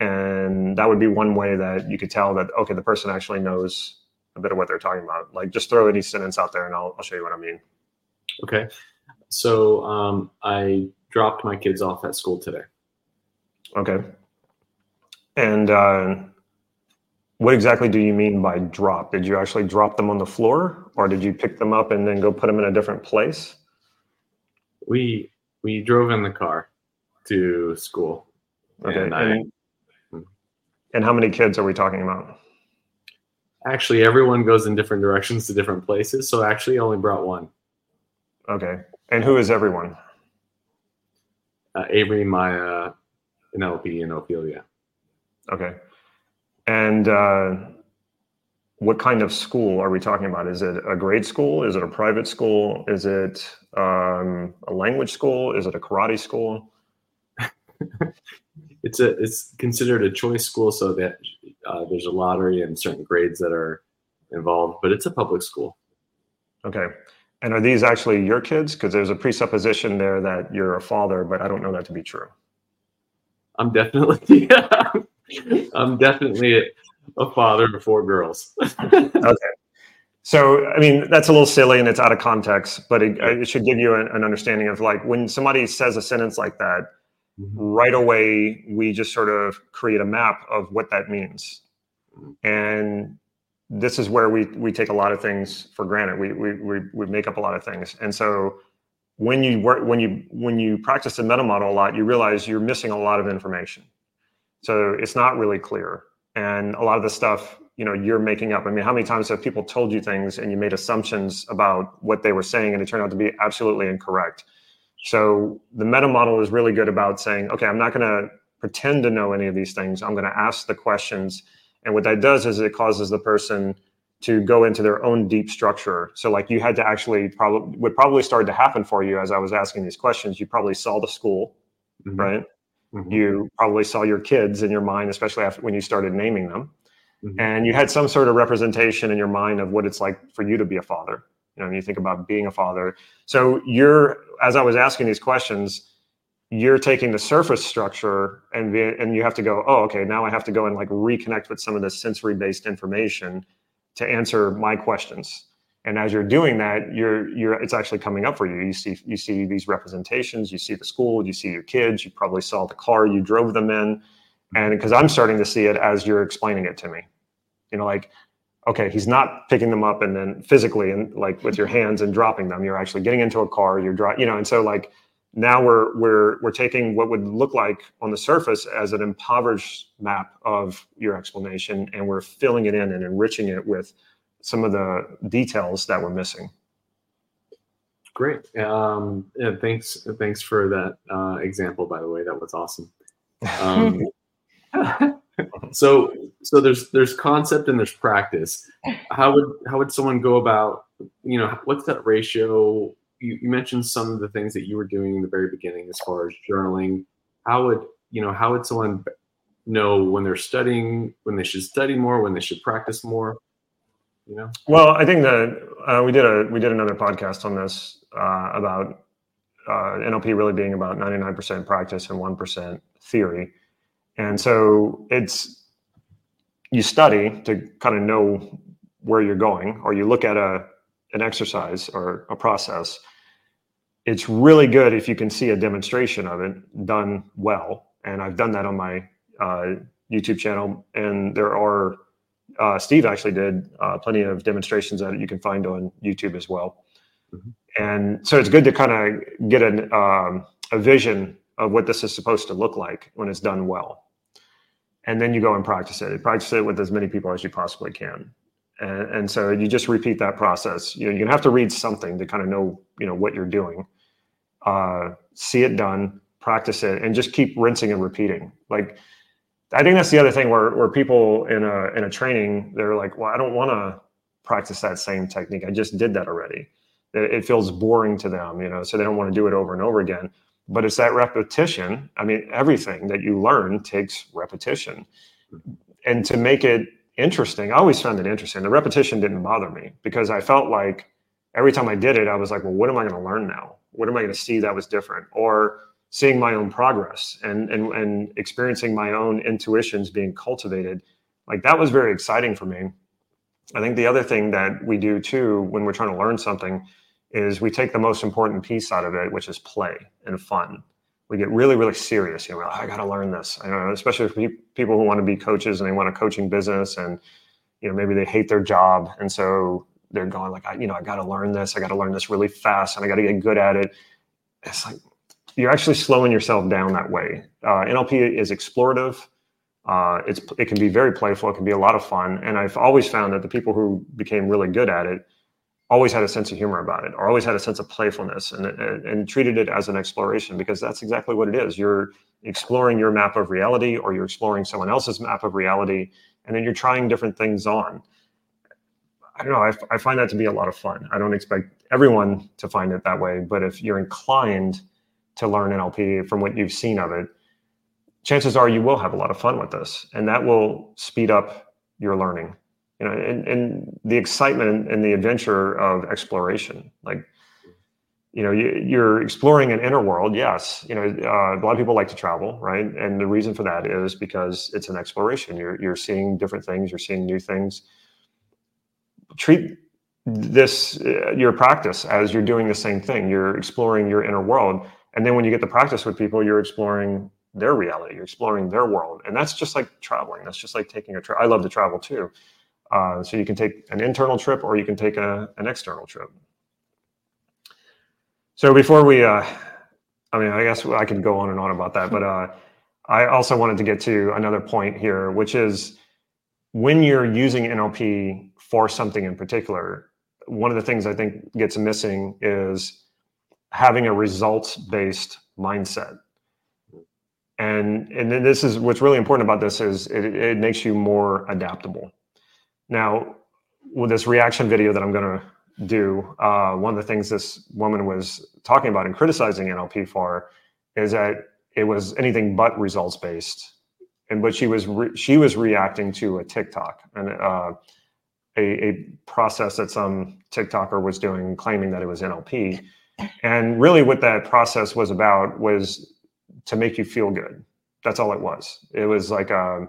and that would be one way that you could tell that okay the person actually knows a bit of what they're talking about. Like just throw any sentence out there and I'll, I'll show you what I mean. Okay. So um, I dropped my kids off at school today. Okay. And uh, what exactly do you mean by drop? Did you actually drop them on the floor or did you pick them up and then go put them in a different place? We we drove in the car to school. Okay. And I- And, and how many kids are we talking about? Actually, everyone goes in different directions to different places. So actually, I only brought one. Okay. And who is everyone? Uh, Avery, Maya, Penelope, and Ophelia. Okay. And uh, what kind of school are we talking about? Is it a grade school? Is it a private school? Is it um, a language school? Is it a karate school? It's a it's considered a choice school, so that uh, there's a lottery and certain grades that are involved. But it's a public school. Okay. And are these actually your kids? Because there's a presupposition there that you're a father, but I don't know that to be true. I'm definitely I'm definitely a, father of four girls. Okay. So, I mean, that's a little silly and it's out of context, but it, uh, it should give you an, an understanding of like when somebody says a sentence like that, mm-hmm. right away we just sort of create a map of what that means and this is where we we take a lot of things for granted we we we, we make up a lot of things and so when you work when you when you practice the meta model a lot you realize you're missing a lot of information so it's not really clear and a lot of the stuff you know you're making up i mean how many times have people told you things and you made assumptions about what they were saying and it turned out to be absolutely incorrect so the meta model is really good about saying, okay, I'm not going to pretend to know any of these things. I'm going to ask the questions. And what that does is it causes the person to go into their own deep structure. So like you had to actually probably what probably started to happen for you as I was asking these questions, you probably saw the school, Mhm. right? Mhm. You probably saw your kids in your mind, especially after when you started naming them. Mhm. And you had some sort of representation in your mind of what it's like for you to be a father. You know, when you think about being a father. So you're, as I was asking these questions, you're taking the surface structure and be, and you have to go, oh, okay, now I have to go and like reconnect with some of the sensory based information to answer my questions. And as you're doing that, you're you're it's actually coming up for you. You see you see these representations, you see the school, you see your kids, you probably saw the car you drove them in, and because I'm starting to see it as you're explaining it to me, you know, like okay, he's not picking them up and then physically and like with your hands and dropping them. You're actually getting into a car. You're dri you know, and so like now we're we're we're taking what would look like on the surface as an impoverished map of your explanation, and we're filling it in and enriching it with some of the details that we're missing. Great. Um, yeah, thanks. Thanks for that uh, example. By the way, that was awesome. Um, so, so there's there's concept and there's practice. How would how would someone go about? You know, what's that ratio? You, you mentioned some of the things that you were doing in the very beginning, as far as journaling. How would you know? How would someone know when they're studying, when they should study more, when they should practice more? You know. Well, I think that uh, we did a we did another podcast on this uh, about uh, NLP really being about 99% practice and 1% theory. And so it's you study to kind of know where you're going, or you look at a an exercise or a process. It's really good if you can see a demonstration of it done well. And I've done that on my uh, YouTube channel, and there are uh, Steve actually did uh, plenty of demonstrations that you can find on YouTube as well. Mhm. And so it's good to kind of get an, um, a vision of what this is supposed to look like when it's done well. And then you go and practice it. Practice it with as many people as you possibly can. And, and so you just repeat that process. You know, gonna have to read something to kind of know, you know, what you're doing. Uh, see it done, practice it, and just keep rinsing and repeating. Like I think that's the other thing where where people in a in a training they're like, well, I don't want to practice that same technique. I just did that already. It, it feels boring to them, you know, so they don't want to do it over and over again. But it's that repetition. I mean, everything that you learn takes repetition, and to make it interesting, I always found it interesting. The repetition didn't bother me because I felt like every time I did it, I was like, well, what am I going to learn now? What am I going to see that was different? Or seeing my own progress and and and experiencing my own intuitions being cultivated like that was very exciting for me I think the other thing that we do too when we're trying to learn something is we take the most important piece out of it, which is play and fun. We get really, really serious. You know, I got to learn this. I know, especially for people who want to be coaches and they want a coaching business, and you know, maybe they hate their job, and so they're going like, I, you know, I got to learn this. I got to learn this really fast, and I got to get good at it. It's like you're actually slowing yourself down that way. Uh, NLP is explorative. Uh, it's it can be very playful. It can be a lot of fun, and I've always found that the people who became really good at it always had a sense of humor about it, or always had a sense of playfulness, and and, and treated it as an exploration because that's exactly what it is. You're exploring your map of reality, or you're exploring someone else's map of reality, and then you're trying different things on. I don't know. I, I find that to be a lot of fun. I don't expect everyone to find it that way, but if you're inclined to learn NLP from what you've seen of it, chances are you will have a lot of fun with this, and that will speed up your learning. You know, and, and the excitement and the adventure of exploration, like you know you, are exploring an inner world yes. You know uh, a lot of people like to travel right? And the reason for that is because it's an exploration. You're, you're seeing different things. You're seeing new things. Treat this uh, your practice as you're doing the same thing. You're exploring your inner world. And then when you get the practice with people you're exploring their reality. You're exploring their world. And that's just like traveling. That's just like taking a trip i love to travel too uh, so you can take an internal trip or you can take a, an external trip. So before we uh, i mean i guess i could go on and on about that but uh, i also wanted to get to another point here which is when you're using nlp for something in particular one of the things i think gets missing is having a results based mindset. And and then this is what's really important about this is it, it makes you more adaptable now with this reaction video that i'm going to do uh, one of the things this woman was talking about and criticizing nlp for is that it was anything but results based and but she was re- she was reacting to a tiktok and uh, a, a process that some tiktoker was doing claiming that it was nlp and really, what that process was about was to make you feel good. That's all it was. It was like a,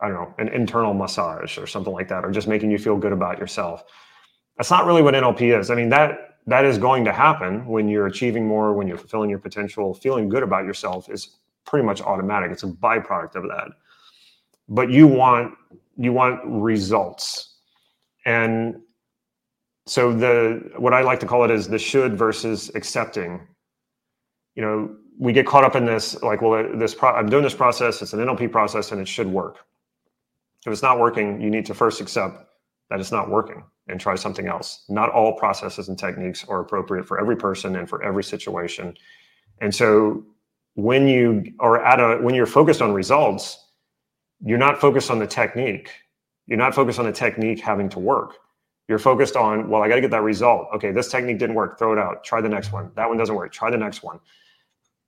I don't know, an internal massage or something like that, or just making you feel good about yourself. That's not really what NLP is. I mean, that that is going to happen when you're achieving more, when you're fulfilling your potential. Feeling good about yourself is pretty much automatic. It's a byproduct of that. But you want you want results. And so the what I like to call it is the should versus accepting. You know, we get caught up in this like, well, this pro- I'm doing this process. It's an NLP process, and it should work. If it's not working, you need to first accept that it's not working and try something else. Not all processes and techniques are appropriate for every person and for every situation. And so when you are at a when you're focused on results, you're not focused on the technique. You're not focused on the technique having to work you're focused on, well, I got to get that result. Okay, this technique didn't work. Throw it out. Try the next one. That one doesn't work. Try the next one.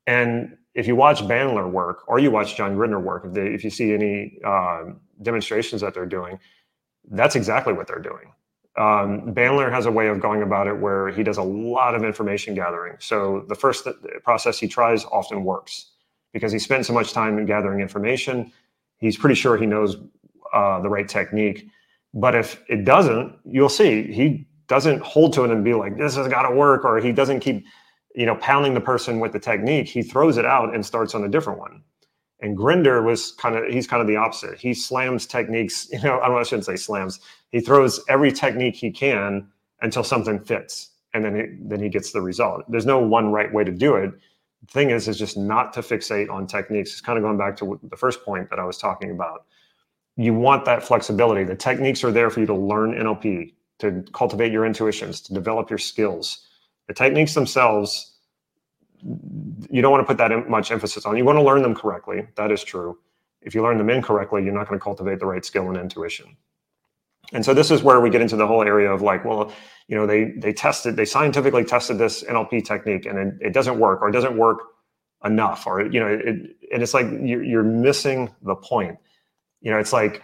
And if you watch Bandler work or you watch John Grinder work, if, they, if you see any uh, demonstrations that they're doing, that's exactly what they're doing. Um, Bandler has a way of going about it where he does a lot of information gathering. So the first th- process he tries often works because he spent so much time in gathering information. He's pretty sure he knows uh, the right technique. But if it doesn't, you'll see he doesn't hold to it and be like, this has got to work, or he doesn't keep, you know, pounding the person with the technique. He throws it out and starts on a different one. And Grinder was kind of he's kind of the opposite. He slams techniques, you know, I don't know, I shouldn't say slams. He throws every technique he can until something fits. And then it, then he gets the result. There's no one right way to do it. The thing is, is just not to fixate on techniques. It's kind of going back to the first point that I was talking about you want that flexibility. The techniques are there for you to learn NLP, to cultivate your intuitions, to develop your skills. The techniques themselves, you don't want to put that much emphasis on. You want to learn them correctly. That is true. If you learn them incorrectly, you're not going to cultivate the right skill and intuition. And so this is where we get into the whole area of like, well, you know, they they tested, they scientifically tested this NLP technique, and it, it doesn't work, or it doesn't work enough, or you know, it, and it's like you're, you're missing the point you know, it's like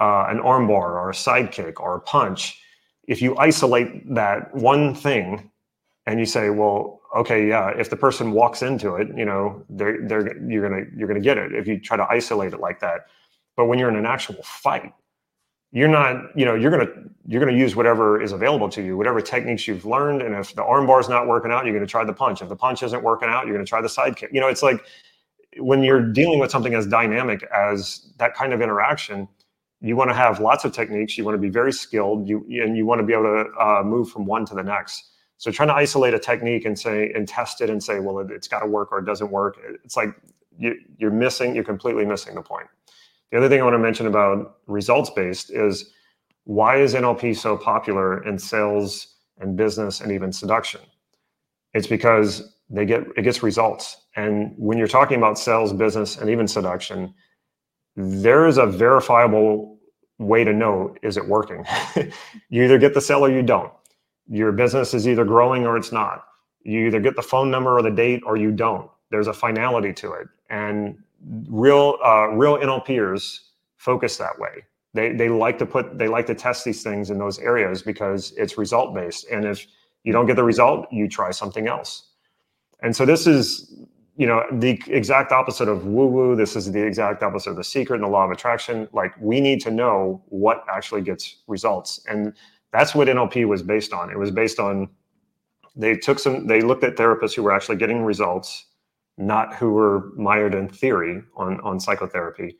uh, an armbar or a sidekick or a punch. If you isolate that one thing and you say, well, okay, yeah, if the person walks into it, you know, they're, they're, you're gonna you're gonna get it if you try to isolate it like that. But when you're in an actual fight, you're not, you know, you're gonna you're gonna use whatever is available to you, whatever techniques you've learned. And if the arm bar is not working out, you're gonna try the punch. If the punch isn't working out, you're gonna try the side kick. You know, it's like when you're dealing with something as dynamic as that kind of interaction, you want to have lots of techniques. You want to be very skilled. You and you want to be able to uh, move from one to the next. So trying to isolate a technique and say and test it and say, well, it, has got to work or it doesn't work. It's like you, you're missing. You're completely missing the point. The other thing I want to mention about results based is why is NLP so popular in sales and business and even seduction? It's because they get it gets results. And when you're talking about sales, business, and even seduction, there is a verifiable way to know is it working. you either get the sale or you don't. Your business is either growing or it's not. You either get the phone number or the date or you don't. There's a finality to it, and real uh, real NLPers focus that way. They they like to put they like to test these things in those areas because it's result based. And if you don't get the result, you try something else. And so this is you know the exact opposite of woo woo. This is the exact opposite of the secret and the law of attraction. Like we need to know what actually gets results, and that's what NLP was based on. It was based on they took some they looked at therapists who were actually getting results, not who were mired in theory on on psychotherapy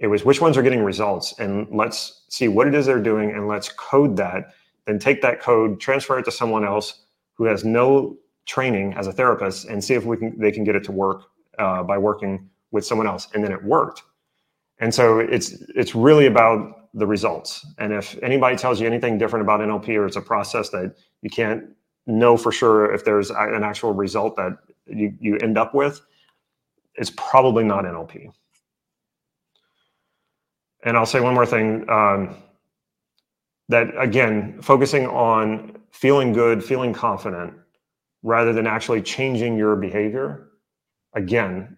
it was which ones are getting results, and let's see what it is they're doing, and let's code that. Then take that code, transfer it to someone else who has no training as a therapist, and see if we can they can get it to work uh, by working with someone else. And then it worked. And so it's it's really about the results. And if anybody tells you anything different about NLP or it's a process that you can't know for sure if there's an actual result that you, you end up with, it's probably not NLP and I'll say one more thing. Um, that again, focusing on feeling good, feeling confident, rather than actually changing your behavior. Again,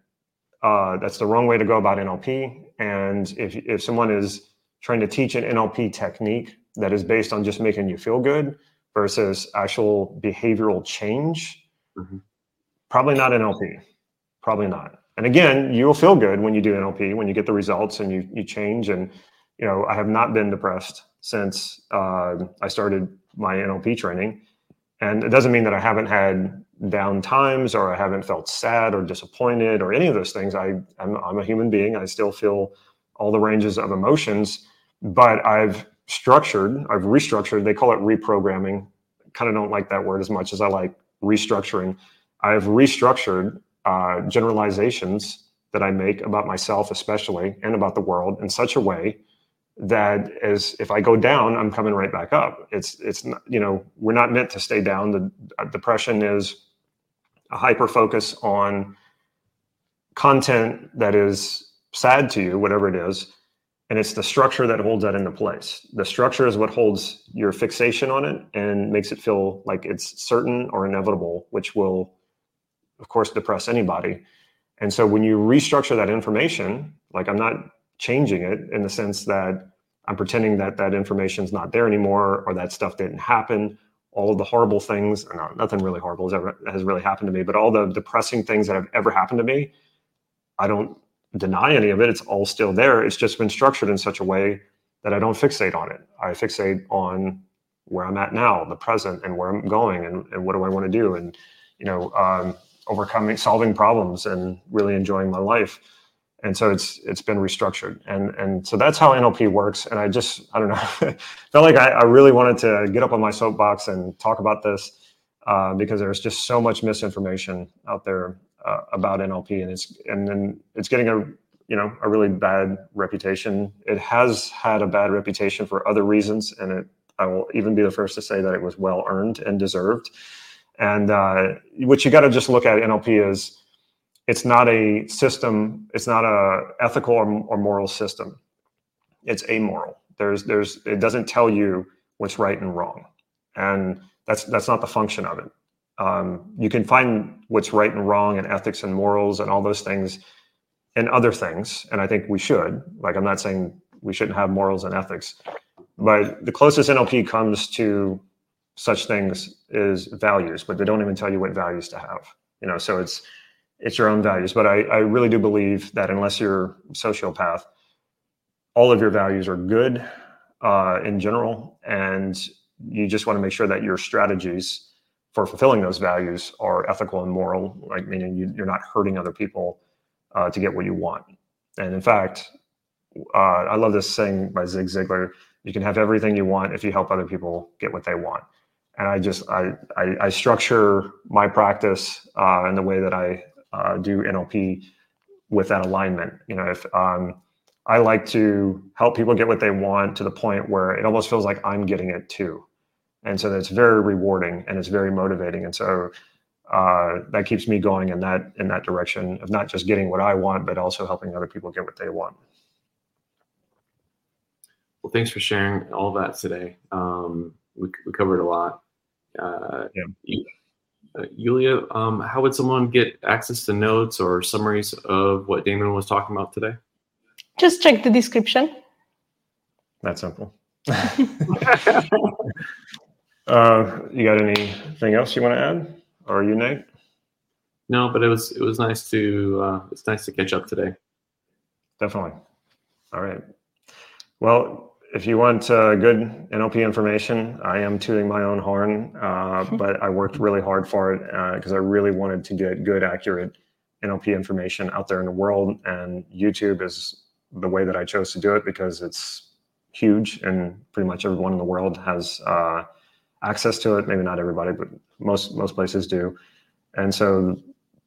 uh, that's the wrong way to go about NLP. And if if someone is trying to teach an NLP technique that is based on just making you feel good versus actual behavioral change, mm-hmm. probably not NLP. Probably not and again, you will feel good when you do NLP, when you get the results and you you change. And you know, I have not been depressed since uh, I started my NLP training, and it doesn't mean that I haven't had down times or I haven't felt sad or disappointed or any of those things. I I'm, I'm a human being. I still feel all the ranges of emotions, but I've structured, I've restructured. They call it reprogramming. Kind of don't like that word as much as I like restructuring. I've restructured uh, generalizations that I make about myself, especially, and about the world in such a way that as if I go down, I'm coming right back up. It's it's not, you know we're not meant to stay down. The uh, depression is a hyper focus on content that is sad to you, whatever it is, and it's the structure that holds that into place. The structure is what holds your fixation on it and makes it feel like it's certain or inevitable, which will of course, depress anybody. And so when you restructure that information, like I'm not changing it in the sense that I'm pretending that that information is not there anymore or that stuff didn't happen. All of the horrible things, no, nothing really horrible has ever has really happened to me, but all the depressing things that have ever happened to me, I don't deny any of it. It's all still there. It's just been structured in such a way that I don't fixate on it. I fixate on where I'm at now, the present, and where I'm going, and, and what do I want to do, and you know, um, overcoming solving problems and really enjoying my life and so it's it's been restructured and and so that's how nlp works and i just i don't know felt like I, I, really wanted to get up on my soapbox and talk about this uh, because there's just so much misinformation out there uh, about nlp and it's and then it's getting a you know a really bad reputation it has had a bad reputation for other reasons and it i will even be the first to say that it was well earned and deserved and uh, what you got to just look at NLP is it's not a system, it's not a ethical or, or moral system. It's amoral. There's there's it doesn't tell you what's right and wrong, and that's that's not the function of it. Um, you can find what's right and wrong and ethics and morals and all those things and other things, and I think we should. Like I'm not saying we shouldn't have morals and ethics, but the closest NLP comes to such things is values, but they don't even tell you what values to have. You know, so it's it's your own values. But I, I really do believe that unless you're sociopath, all of your values are good. uh, in general, and you just want to make sure that your strategies for fulfilling those values are ethical and moral, like meaning you, are not hurting other people uh, to get what you want. And in fact, uh, I love this saying by Zig Ziglar: "You can have everything you want if you help other people get what they want." And I just I I, I structure my practice uh, in the way that I uh, do NLP with that alignment. You know, if um, I like to help people get what they want to the point where it almost feels like I'm getting it too and so that's very rewarding and it's very motivating and so uh, that keeps me going in that in that direction of not just getting what i want but also helping other people get what they want well thanks for sharing all that today um, we, we covered a lot uh, yeah. Uh, Yulia, um, how would someone get access to notes or summaries of what Damon was talking about today? Just check the description. That's simple. Uh, you got anything else you want to add, or you, Nate? No, but it was it was nice to uh, it's nice to catch up today. Definitely. All right. Well, if you want uh, good NLP information, I am tooting my own horn, uh, but I worked really hard for it because uh, I really wanted to get good, accurate NLP information out there in the world. And YouTube is the way that I chose to do it because it's huge, and pretty much everyone in the world has uh, access to it. Maybe not everybody, but most most places do. And so,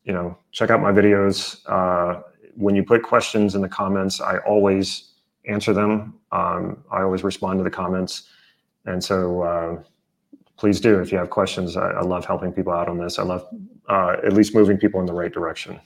you know, check out my videos. Uh, when you put questions in the comments, I always answer them. Um, I always respond to the comments, and so uh, please do if you have questions. I, I, love helping people out on this. I love uh, at least moving people in the right direction.